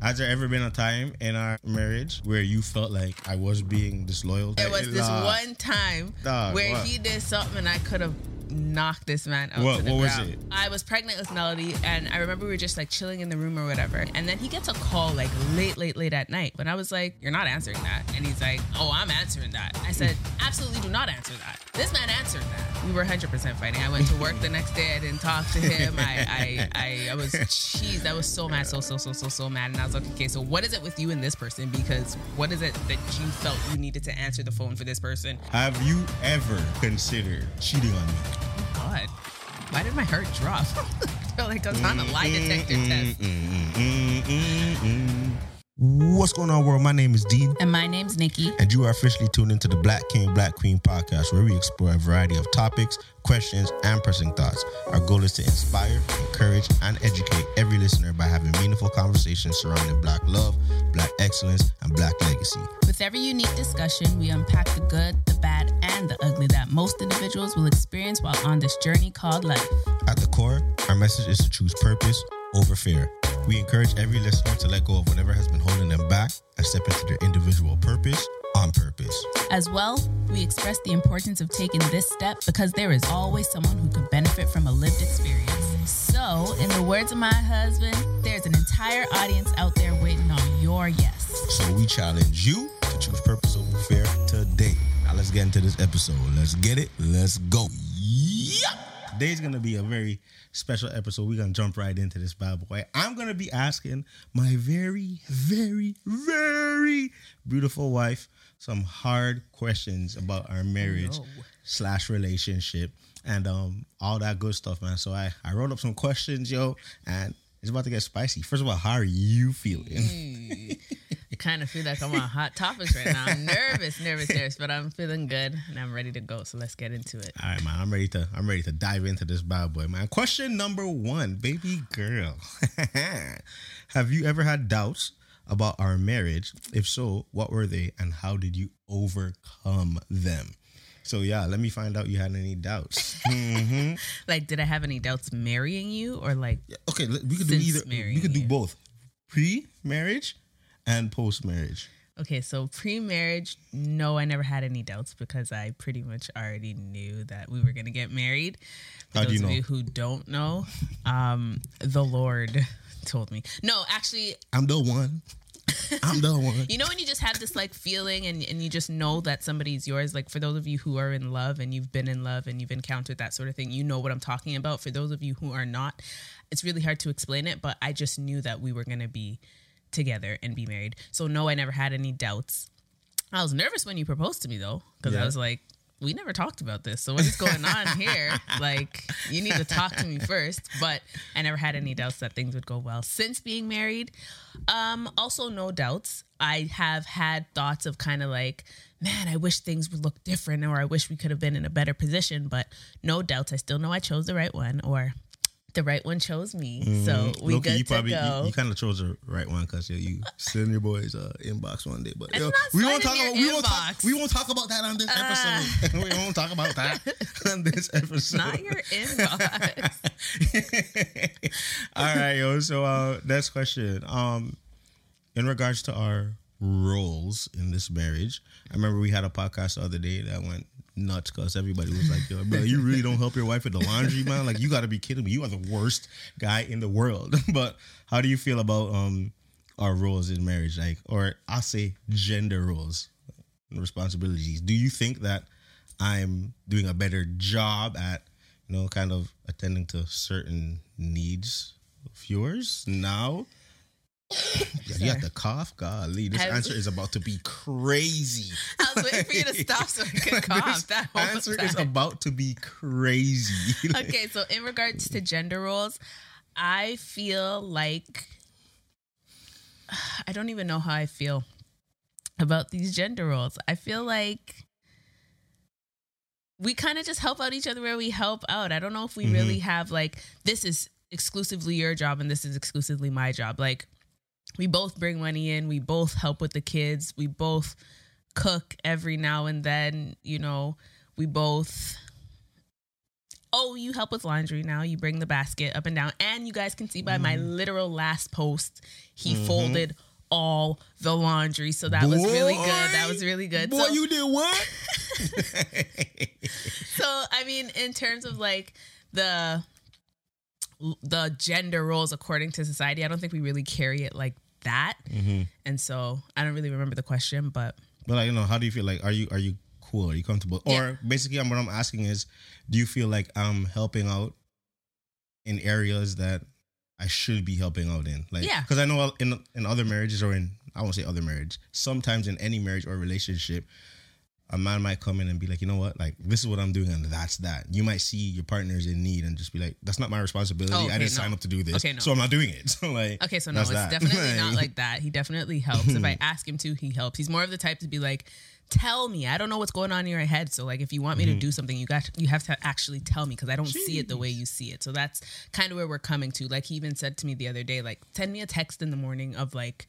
Has there ever been a time in our marriage where you felt like I was being disloyal? There was this Nah. one time Dog, where what? he did something I could have knocked this man out What- to the what was it? I was pregnant with Melody, and I remember we were just like chilling in the room or whatever. And then he gets a call like late, late, late at night. When I was like, "You're not answering that," and he's like, "Oh, I'm answering that." I said, "Absolutely, do not answer that." This man answered that. We were 100% fighting. I went to work the next day. I didn't talk to him. I, I, I, I was cheesed. I was so mad, so, so, so, so, so mad. And I was like, okay, so what is it with you and this person? Because what is it that you felt you needed to answer the phone for this person? Have you ever considered cheating on me? God, why did my heart drop? Feel like I was on a lie detector test. Mm-hmm. What's going on, world? My name is Dean. And my name's Nicky. and you are officially tuned into the Black King, Black Queen podcast, where we explore a variety of topics, questions, and pressing thoughts. Our goal is to inspire, encourage, and educate every listener by having meaningful conversations surrounding Black love, Black excellence, and Black legacy. With every unique discussion, we unpack the good, the bad, and the ugly that most individuals will experience while on this journey called life. At the core, our message is to choose purpose over fear. We encourage every listener to let go of whatever has been holding them back and step into their individual purpose on purpose. As well, we express the importance of taking this step because there is always someone who could benefit from a lived experience. So, in the words of my husband, there's an entire audience out there waiting on your yes. So we challenge you to choose purpose over fear today. Now let's get into this episode. Let's get it. Let's go. Yeah. Today's gonna be a very special episode. We're gonna jump right into this bad boy. I'm gonna be asking my very, very, very beautiful wife some hard questions about our marriage no. slash relationship and um all that good stuff, man. So I I wrote up some questions, yo, and it's about to get spicy. First of all, how are you feeling? Hmm. I kind of feel like I'm on hot topics right now. I'm nervous, nervous, nervous, but I'm feeling good and I'm ready to go. So let's get into it. All right, man. I'm ready to. I'm ready to dive into this bad boy, man. Question number one, baby girl. Have you ever had doubts about our marriage? If so, what were they, and how did you overcome them? So yeah, let me find out you had any doubts. hmm Like, did I have any doubts marrying you or like, Okay, we could do either. We could do you. both, pre-marriage and post-marriage. okay, so pre marriage, no, I never had any doubts because I pretty much already knew that we were going to get married. For How do those you of you who don't know, um, the Lord told me. No, actually, I'm the one. I'm the one. You know when you just have this like feeling and, and you just know that somebody's yours? Like for those of you who are in love and you've been in love and you've encountered that sort of thing, you know what I'm talking about. For those of you who are not, it's really hard to explain it, but I just knew that we were gonna be together and be married. So no, I never had any doubts. I was nervous when you proposed to me though, because Yeah. I was like, we never talked about this. So what is going on here? Like, you need to talk to me first. But I never had any doubts that things would go well. Since being married, um, also no doubts. I have had thoughts of kind of like, man, I wish things would look different, or I wish we could have been in a better position. But no doubts. I still know I chose the right one, or the right one chose me. So we Loki, good you to probably go. you, you kind of chose the right one because you send your boys uh, inbox one day. But yo, we won't talk about we won't talk we won't talk about that on this episode. we won't talk about that on this episode. Not your inbox. All right, yo. So uh, next question. Um, in regards to our roles in this marriage, I remember we had a podcast the other day that went nuts because everybody was like, "Yo, bro, you really don't help your wife with the laundry, man? Like, you got to be kidding me. You are the worst guy in the world." but how do you feel about um our roles in marriage, like, or I say gender roles and responsibilities? Do you think that I'm doing a better job at, you know, kind of attending to certain needs of yours now? Yeah, you have to cough. Golly, this answer is about to be crazy. I was waiting for you to stop so I could cough. That whole answer is about to be crazy. okay, so in regards to gender roles, I feel like I don't even know how I feel about these gender roles. I feel like we kind of just help out each other where we help out. I don't know if we Mhm. really have like this is exclusively your job and this is exclusively my job. Like we both bring money in, we both help with the kids, we both cook every now and then, you know, we both oh, you help with laundry now. You bring the basket up and down. And you guys can see by my Mm-hmm. literal last post, he folded all the laundry. So that was really good. That was really good. Boy, so, you did what? so I mean, in terms of like the the gender roles according to society, I don't think we really carry it like that. Mm-hmm. And so I don't really remember the question, but But like, you know, how do you feel? Like, are you are you cool? Are you comfortable? Yeah. Or basically, what I'm asking is, do you feel like I'm helping out in areas that I should be helping out in? Like, Yeah. Because I know in in other marriages or in I won't say other marriage. Sometimes in any marriage or relationship, a man might come in and be like, you know what, like this is what I'm doing, and that's that. You might see your partner's in need and just be like, that's not my responsibility. Oh, I didn't no. sign up to do this, Okay, no. so I'm not doing it. So like, Okay, so no, it's that. definitely not like that. He definitely helps. if I ask him to, he helps. He's more of the type to be like, "Tell me. I don't know what's going on in your head. So like, if you want me to mm-hmm. do something, you got you have to actually tell me because I don't see it the way you see it. So that's kind of where we're coming to. Like he even said to me the other day, like, send me a text in the morning of like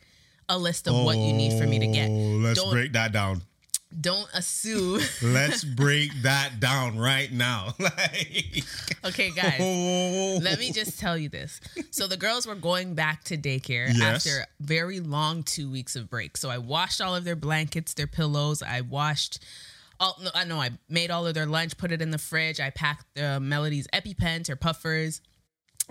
a list of what you need for me to get. Oh, Let's Don't- break that down. Don't assume. Let's break that down right now. Like, okay, guys. oh, Let me just tell you this. So the girls were going back to daycare Yes. after very long two weeks of break. So I washed all of their blankets, their pillows. I washed all no, I know I made all of their lunch, put it in the fridge. I packed the Melody's EpiPens, her puffers,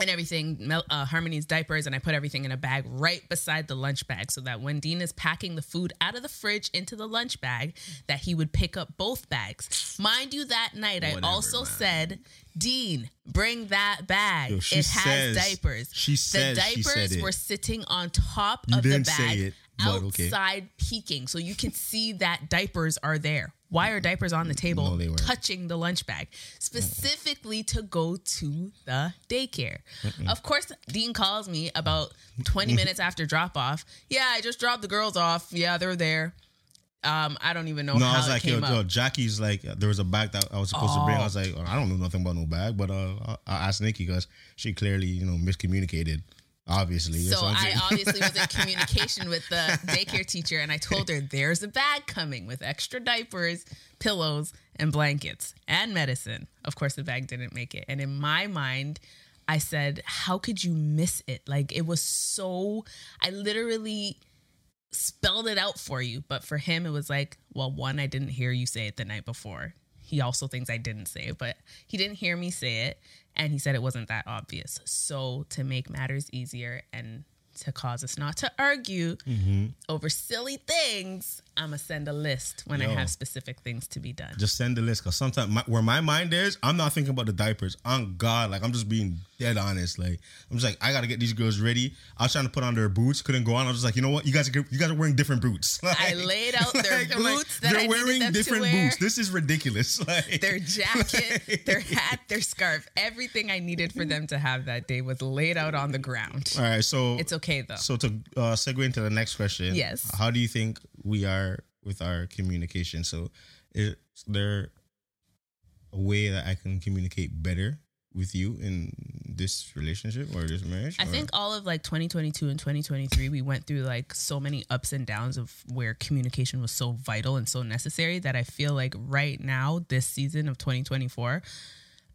and everything, uh, Harmony's diapers, and I put everything in a bag right beside the lunch bag so that when Dean is packing the food out of the fridge into the lunch bag, that he would pick up both bags. Mind you, that night I also man. said, Dean, bring that bag. Yo, it has says- diapers. she the said diapers it. were sitting on top You of the bag, but okay. outside peeking, so you can see that diapers are there. Why are diapers on the table, No, touching the lunch bag, specifically to go to the daycare? Of course, Dean calls me about 20 minutes after drop off. Yeah, I just dropped the girls off. Yeah, they're there. Um, I don't even know no, how I was like, yo, yo, Jackie's like, there was a bag that I was supposed to bring. I Oh. was like, I don't know nothing about no bag, but uh, I, I asked Nicky because she clearly, you know, miscommunicated. Obviously, So I obviously was in communication with the daycare teacher, and I told her there's a bag coming with extra diapers, pillows, and blankets and medicine. Of course, the bag didn't make it. And in my mind, I said, How could you miss it? Like, it was so, I literally spelled it out for you. But for him, it was like, Well, one, I didn't hear you say it the night before. He also thinks I didn't say it, but he didn't hear me say it. And he said it wasn't that obvious. So, to make matters easier and to cause us not to argue mm-hmm. over silly things, I'm going to send a list when I have specific things to be done. just send the list because sometimes my, where my mind is, I'm not thinking about the diapers. On God, like I'm just being dead honest. Like I'm just like I gotta get these girls ready. I was trying to put on their boots, couldn't go on. I was just like, you know what, you guys are you guys are wearing different boots. I laid out their like, boots that they're I wearing different boots. This is ridiculous. Like their jacket, their hat, their scarf, everything I needed for them to have that day was laid out on the ground. All right, so It's okay though. So to uh, segue into the next question, Yes. How do you think we are with our communication? So is there a way that I can communicate better with you in this relationship or this marriage? I or- think all of like 2022 and 2023, we went through like so many ups and downs of where communication was so vital and so necessary that I feel like right now, this season of 2024,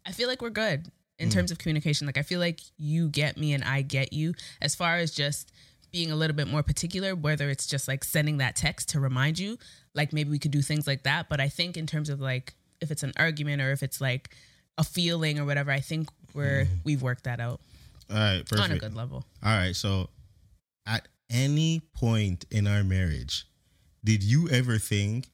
I feel like we're good in mm. terms of communication. Like, I feel like you get me and I get you as far as just being a little bit more particular, whether it's just like sending that text to remind you, like maybe we could do things like that. But I think in terms of like if it's an argument or if it's like a feeling or whatever, I think we're mm-hmm. we've worked that out all right, perfect. on a good level. All right, so at any point in our marriage, did you ever think,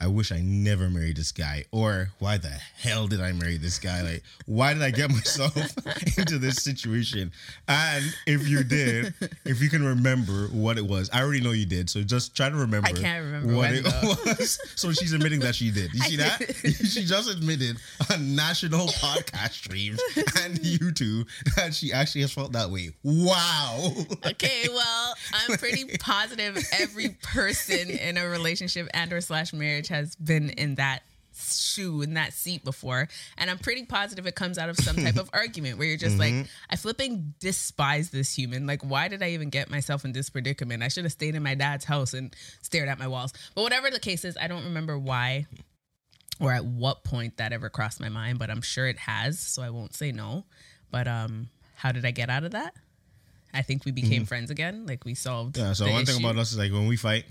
I wish I never married this guy? Or why the hell did I marry this guy? Like, why did I get myself into this situation? And if you did, if you can remember what it was, I already know you did. So just try to remember. I can't remember what it though. was. So she's admitting that she did. You see that? she just admitted on national podcast streams and YouTube that she actually has felt that way. Wow. Okay, well, I'm pretty positive every person in a relationship and or slash marriage has been in that shoe in that seat before and i'm pretty positive it comes out of some type of argument where you're just like i flipping despise this human like why did i even get myself in this predicament i should have stayed in my dad's house and stared at my walls but whatever the case is i don't remember why or at what point that ever crossed my mind, but I'm sure it has, so I won't say no. But um, how did I get out of that? I think we became friends again. Like we solved. Mm-hmm. Yeah. So one thing about us is like when we fight,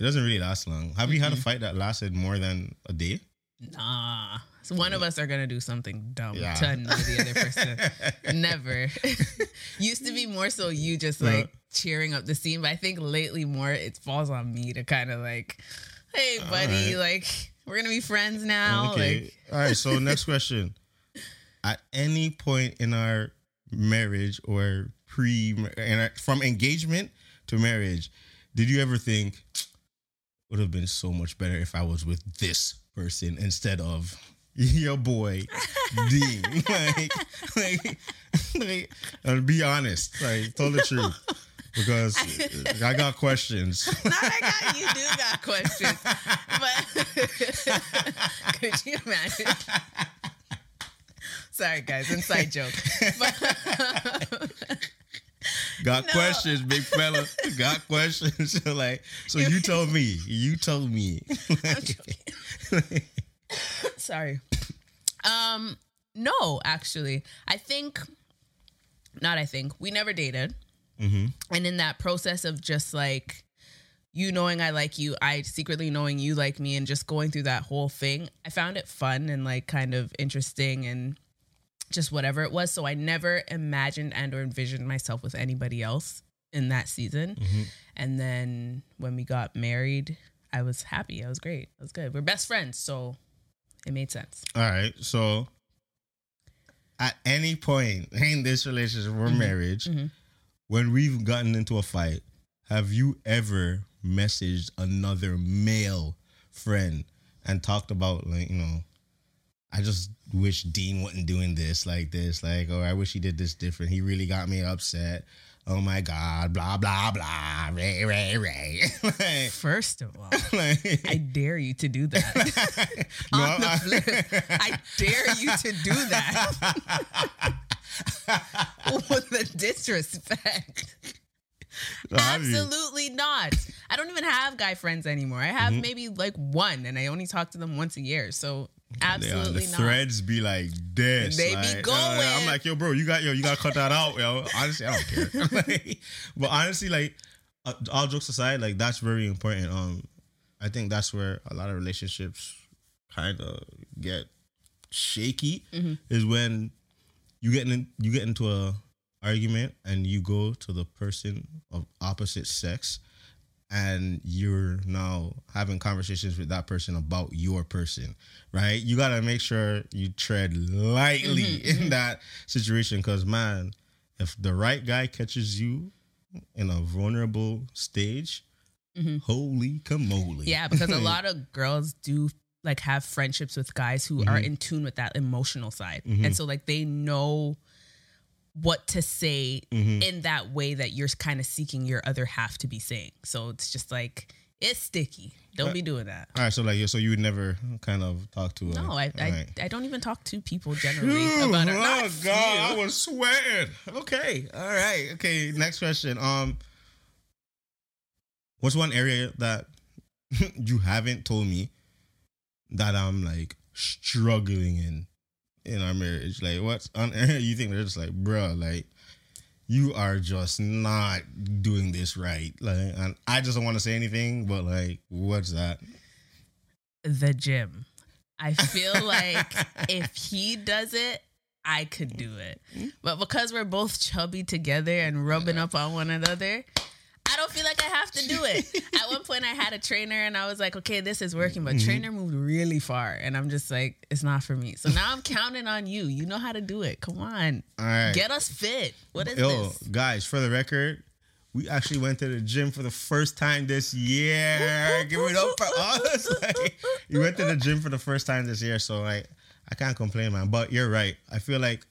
it doesn't really last long. Have you had a Mm-hmm. fight that lasted more than a day? Nah. So one of us are gonna do something dumb Yeah. to annoy the other person. Never. Used to be more so you just like Uh. cheering up the scene, but I think lately more it falls on me to kind of like, hey buddy, like we're gonna be friends now. Okay. Like All right. So next question. At any point in our marriage or pre in our- from engagement to marriage, did you ever think would have been so much better if I was with this person instead of your boy Dean? like, like, like, and be honest. Like, tell the truth. Because I got questions. not I got you do got questions. But could you imagine? Sorry guys, inside joke. But Got No. questions, big fella. Got questions. So like, so you told me. You told me. sorry. Um, no, actually, I think not. I think we never dated, and in that process of just like you knowing I like you, I secretly knowing you like me, and just going through that whole thing, I found it fun and like kind of interesting and just whatever it was. So I never imagined and or envisioned myself with anybody else in that season. Mm-hmm. And then when we got married, I was happy. I was great. I was good. We're best friends, so it made sense. All right. So at any point in this relationship or mm-hmm. marriage, mm-hmm. when we've gotten into a fight, have you ever messaged another male friend and talked about like, you know, I just wish Dean wasn't doing this like this, like, or I wish he did this different. He really got me upset. Oh my God, blah blah blah, ray ray ray. like, First of all, like- I dare you to do that. No, On the flip, I dare you to do that. With the disrespect. you? Absolutely not. I don't even have guy friends anymore. I have Mm-hmm. maybe like one, and I only talk to them once a year. So absolutely the not. threads be like this. They be like, uh, going. I'm like, yo, bro, you got yo, you got to cut that out, yo. Honestly, I don't care. Like, but honestly, like, uh, all jokes aside, like that's very important. Um, I think that's where a lot of relationships kind of get shaky. Mm-hmm. Is when you get in, you get into a argument and you go to the person of opposite sex and you're now having conversations with that person about your person, right? You got to make sure you tread lightly Mm-hmm, in that situation because, man, if the right guy catches you in a vulnerable stage, holy camole. Mm-hmm. Yeah, because a lot of girls do like have friendships with guys who are in tune with that emotional side. And so like they know what to say in that way that you're kind of seeking your other half to be saying. So it's just like it's sticky. Don't be doing that. All right, so like, so you would never kind of talk to a, No, I I, right. I don't even talk to people generally Phew, about it. oh Not god, I was sweating. Okay, all right, okay. Next question. Um, what's one area that you haven't told me that I'm like struggling in in our marriage? Like, what's on you think they're just like, bro, like you are just not doing this right. Like, and I just don't want to say anything, but like, what's that? the gym. I feel like if he does it, I could do it. Mm-hmm. But because we're both chubby together and rubbing up on one another, don't feel like I have to do it. At one point, I had a trainer and I was like, okay, this is working, but trainer moved really far. And I'm just like, it's not for me. So now I'm counting on you. You know how to do it. Come on. All right, Get us fit. What is Yo, this? guys, for the record, we actually went to the gym for the first time this year. Give it up for us. Like, we went to the gym for the first time this year, so like I can't complain, man. But you're right. I feel like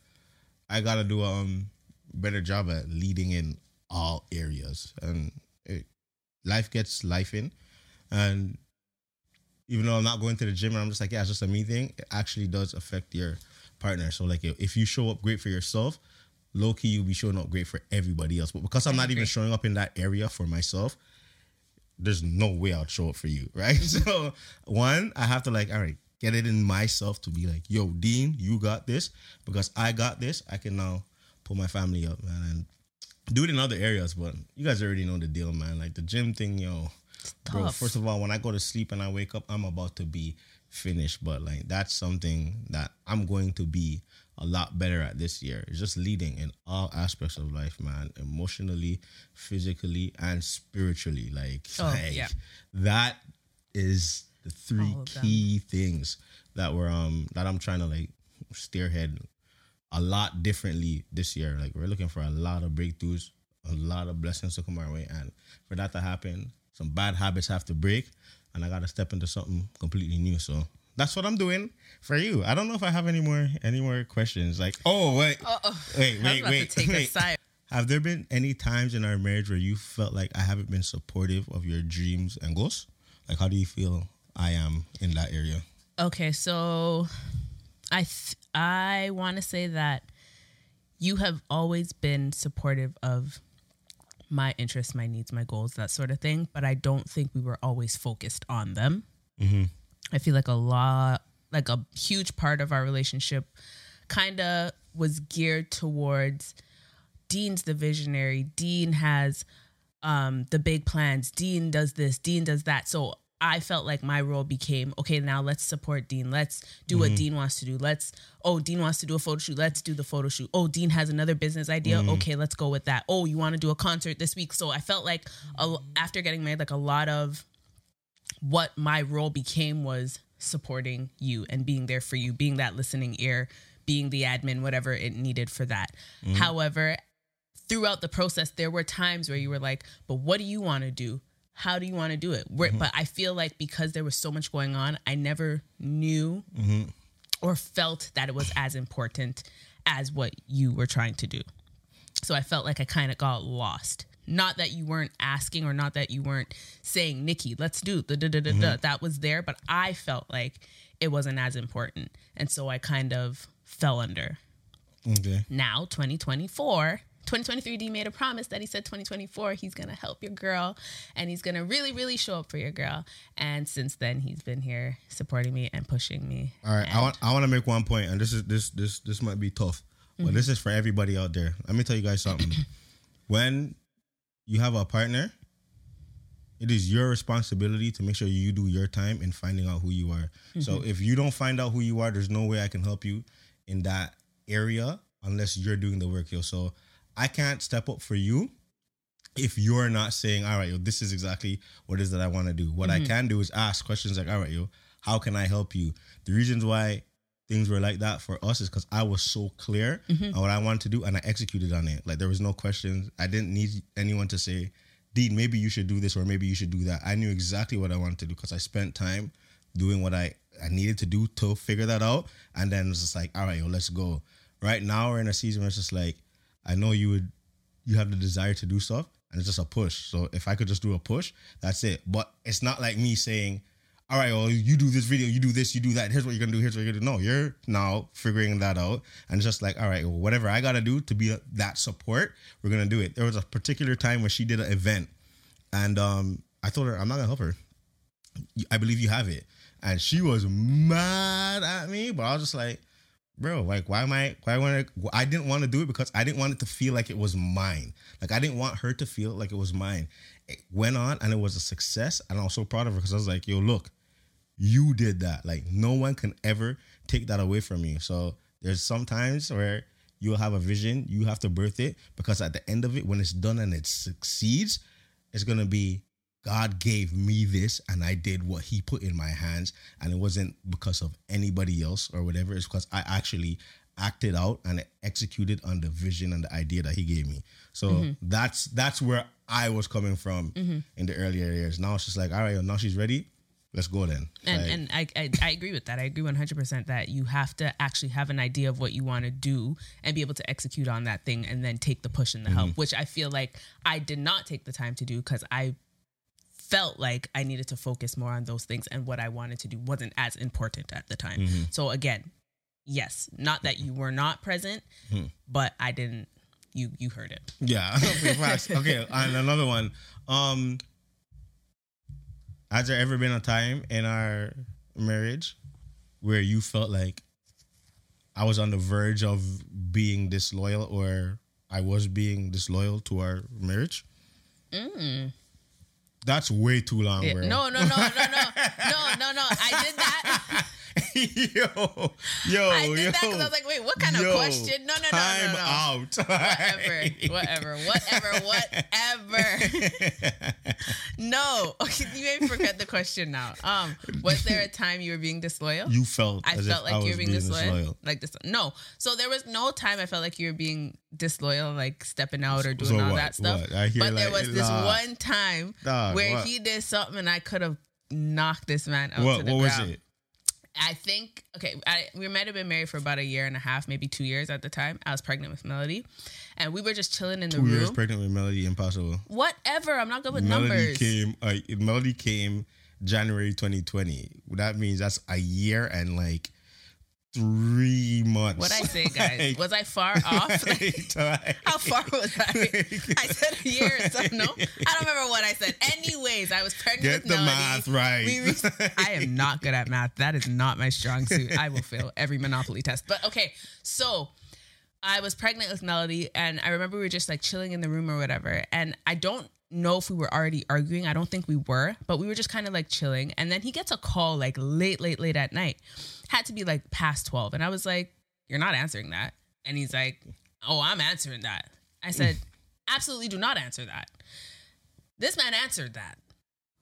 I gotta do a um, better job at leading in all areas, and life gets life in, and even though I'm not going to the gym and I'm just like, yeah, it's just a me thing, it actually does affect your partner. So like if you show up great for yourself, low key you'll be showing up great for everybody else. But because I'm not even showing up in that area for myself, there's no way I'll show up for you, right? so one, I have to like, all right, get it in myself to be like, yo, Dean, you got this because I got this. I can now pull my family up, man, and do it in other areas. But you guys already know the deal, man. Like the gym thing, yo, bro. First of all, when I go to sleep and I wake up, I'm about to be finished. But like that's something that I'm going to be a lot better at this year. It's just leading in all aspects of life, man. Emotionally, physically, and spiritually. Like, Oh, like yeah. that is the three key things that were um that I'm trying to like steer head a lot differently this year. Like we're looking for a lot of breakthroughs, a lot of blessings to come our way, and for that to happen, some bad habits have to break, and I got to step into something completely new. So that's what I'm doing for you. I don't know if I have any more any more questions. Like, oh wait, Uh-oh. wait, wait, wait, to take a wait. side. Have there been any times in our marriage where you felt like I haven't been supportive of your dreams and goals? Like, how do you feel I am in that area? Okay, so I th- I want to say that you have always been supportive of my interests, my needs, my goals, that sort of thing. But I don't think we were always focused on them. I feel like a lot, like a huge part of our relationship, kind of was geared towards Dean's the visionary. Dean has um the big plans. Dean does this, Dean does that. So I felt like my role became okay, now let's support Dean. Let's do what mm-hmm. Dean wants to do. Let's oh, Dean wants to do a photo shoot. Let's do the photo shoot. Oh, Dean has another business idea. Mm-hmm. Okay, let's go with that. Oh, you want to do a concert this week. So I felt like a, after getting married like a lot of what my role became was supporting you and being there for you, being that listening ear, being the admin, whatever it needed for that. Mm-hmm. However, throughout the process, there were times where you were like, but what do you want to do? How do you want to do it? Where, mm-hmm. But I feel like because there was so much going on, I never knew mm-hmm. or felt that it was as important as what you were trying to do. So I felt like I kind of got lost. Not that you weren't asking or not that you weren't saying, Nicky, let's do the da da da da. Mm-hmm. That was there, but I felt like it wasn't as important. And so I kind of fell under. Okay. Now, 2024, 2023, D made a promise that he said 2024, he's going to help your girl and he's going to really, really show up for your girl. And since then, he's been here supporting me and pushing me. All right, I want I want to make one point, and this is this this this might be tough, but mm-hmm. this is for everybody out there. Let me tell you guys something. when you have a partner, it is your responsibility to make sure you do your time in finding out who you are. So mm-hmm. if you don't find out who you are, there's no way I can help you in that area unless you're doing the work, yo. So I can't step up for you if you're not saying, all right, yo, this is exactly what it is that I want to do. What I mm-hmm. can do is ask questions like, all right, yo, how can I help you? The reasons why things were like that for us is because I was so clear mm-hmm. on what I wanted to do and I executed on it. Like there was no questions. I didn't need anyone to say, Dean, maybe you should do this or maybe you should do that. I knew exactly what I wanted to do because I spent time doing what I, I needed to do to figure that out. And then it was just like, all right, yo, let's go. Right now we're in a season where it's just like, I know you would you have the desire to do stuff and it's just a push. So if I could just do a push, that's it. But it's not like me saying, all right, well, you do this video, you do this, you do that. Here's what you're gonna do. Here's what you're gonna do. No, you're now figuring that out, and it's just like, all right, well, whatever I gotta do to be that support, we're gonna do it. There was a particular time when she did an event, and um, I told her I'm not gonna help her. I believe you have it, and she was mad at me, but I was just like, bro, like, why am I? Why want to? I didn't want to do it because I didn't want it to feel like it was mine. Like I didn't want her to feel like it was mine. It went on and it was a success, and I was so proud of her because I was like, yo, look, you did that. Like no one can ever take that away from you. So there's sometimes where you'll have a vision, you have to birth it because at the end of it, when it's done and it succeeds, it's gonna be God gave me this and I did what he put in my hands. And it wasn't because of anybody else or whatever. It's because I actually acted out and executed on the vision and the idea that he gave me. So mm-hmm. that's that's where I was coming from mm-hmm. in the earlier years. Now it's just like, all right, now she's ready. Let's go then. And Like, and I, I I agree with that. I agree one hundred percent that you have to actually have an idea of what you want to do and be able to execute on that thing, and then take the push and the mm-hmm. help, which I feel like I did not take the time to do because I felt like I needed to focus more on those things, and what I wanted to do wasn't as important at the time. Mm-hmm. So again, yes, not that you were not present, hmm. but I didn't. You you heard it. Yeah. Okay, and another one. Um has there ever been a time in our marriage where you felt like I was on the verge of being disloyal or I was being disloyal to our marriage? Mm. That's way too long. Yeah. bro. No, no, no, no, no, no, no, no. I did that. yo, yo, I did yo. that because I was like, wait, what kind of question? No, no, no, time no, no. out. Whatever, whatever, whatever, whatever. no, okay, you may forget the question now. Um, was there a time you were being disloyal? You felt I felt like I you were being disloyal. disloyal. Like this, no. So there was no time I felt like you were being disloyal, like stepping out or doing So all what? that stuff. What? I hear but there was this nah. one time Dog, where what? he did something and I could have knocked this man out to What the what was it? I think okay. I, we might have been married for about a year and a half, maybe two years at the time. I was pregnant with Melody, and we were just chilling in the Two room. years pregnant with Melody Impossible. Whatever. I'm not good with Melody numbers. came. Uh, Melody came January 2020. That means that's a year and like three months. What I say, guys? Like- was I far off? Like, Like- how far was I? I said a year or something. No, I don't remember what I said. Anyways, I was pregnant Get with the Melody. math right. We re- I am not good at math. That is not my strong suit. I will fail every Monopoly test. But okay, so I was pregnant with Melody, and I remember we were just like chilling in the room or whatever. And I don't know if we were already arguing. I don't think we were, but we were just kind of like chilling. And then he gets a call like late, late, late at night. Had to be like past 12. And I was like, You're not answering that. And he's like, Oh, I'm answering that. I said, Absolutely do not answer that. This man answered that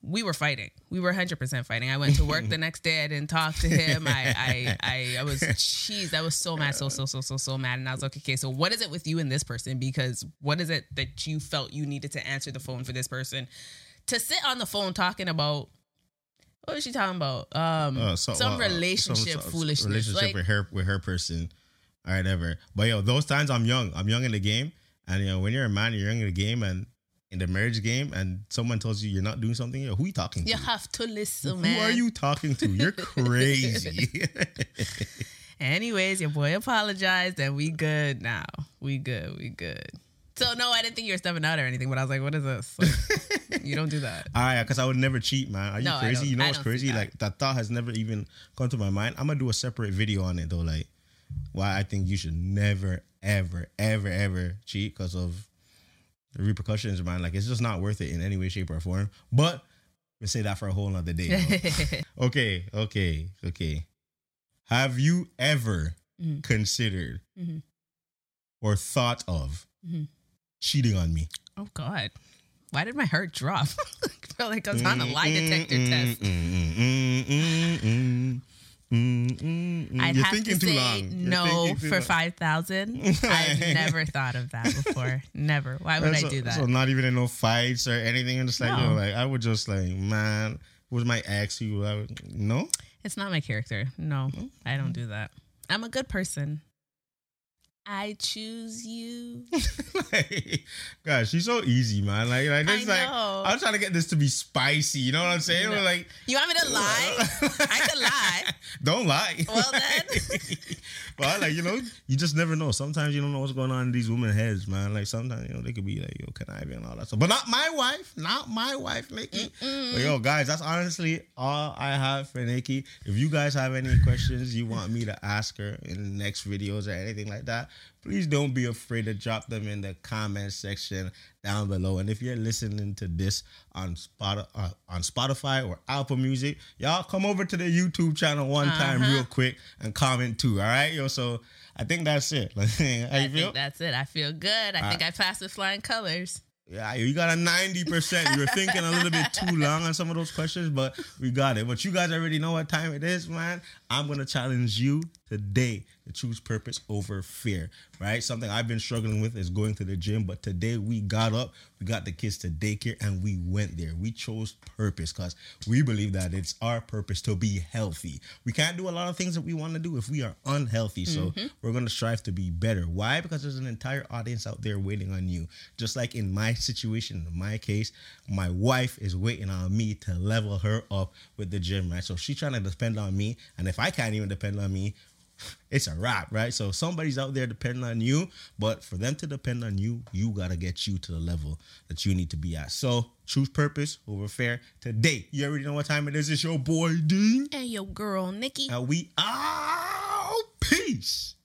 we were fighting. We were 100% fighting. I went to work the next day. I didn't talk to him. I, I, I, I was, jeez, I was so mad, so, so, so, so, so mad. And I was like, okay, so what is it with you and this person? Because what is it that you felt you needed to answer the phone for this person? To sit on the phone talking about, what was she talking about? Um, Uh, so- some uh, uh, relationship some- foolishness. Relationship like, with her with her person. or whatever. But yo, those times I'm young. I'm young in the game, and you know when you're a man, you're young in the game, and in the marriage game, and someone tells you you're not doing something. who are you talking to? you have to listen, who man. are you talking to? You're crazy. Anyways, your boy apologized and we good now. We good. We good. So no, I didn't think you were stepping out or anything, but I was like, what is this? Like, you don't do that. All right, because I would never cheat, man. Are you No, crazy? You know I what's crazy? Like that thought has never even come to my mind. I'm gonna do a separate video on it though. Like why I think you should never, ever, ever, ever cheat because of the repercussions, man. Like it's just not worth it in any way, shape, or form. But we'll say that for a whole other day. okay, okay, okay. Have you ever Mhm. considered Mhm. or thought of Mhm. cheating on me? oh God. Why did my heart drop? I felt like I was on a lie Mm, detector test. I'd You're have thinking to too say long. You're no too for long. five thousand. I've never thought of that before. Never. Why would I do that? So not even in no fights or anything. And just like, you know, like I would just like, man, was my ex You I would no? It's not my character. No? I don't do that. I'm a good person. I choose you. Gosh, she's so easy, man. Like, like this, I like know. I'm trying to get this to be spicy. You know what I'm saying? No. Like, You want me to lie? I could lie. Don't lie. Well, then. but like you know, you just never know. Sometimes you don't know what's going on in these women's heads, man. Like sometimes you know they could be like yo conniving and all that stuff, but not my wife, not my wife, Nicky. But yo, guys, that's honestly all I have for Nicky. If you guys have any questions you want me to ask her in the next videos or anything like that, please don't be afraid to drop them in the comment section down below. And if you're listening to this on Spot uh, on Spotify or Apple Music, y'all come over to the YouTube channel one time Uh-huh. real quick and comment too. All right, yo. So I think that's it. How you I feel? think that's it. I feel good. I think I passed with flying colors. Yeah, you got a 90%. You were thinking a little bit too long on some of those questions, but we got it. But you guys already know what time it is, man. I'm going to challenge you today to choose purpose over fear, right? Something I've been struggling with is going to the gym, but today we got up, we got the kids to daycare, and we went there. We chose purpose because we believe that it's our purpose to be healthy. We can't do a lot of things that we want to do if we are unhealthy. So mm-hmm. we're going to strive to be better. Why? Because there's an entire audience out there waiting on you. Just like in my situation, in my case, my wife is waiting on me to level her up with the gym, right? So she's trying to depend on me. And if I can't even depend on me, it's a wrap, right? So somebody's out there depending on you, but for them to depend on you, you gotta get you to the level that you need to be at. So choose purpose over fear today. You already know what time it is. It's your boy Dean, And your girl, Nicky. and we out. Peace.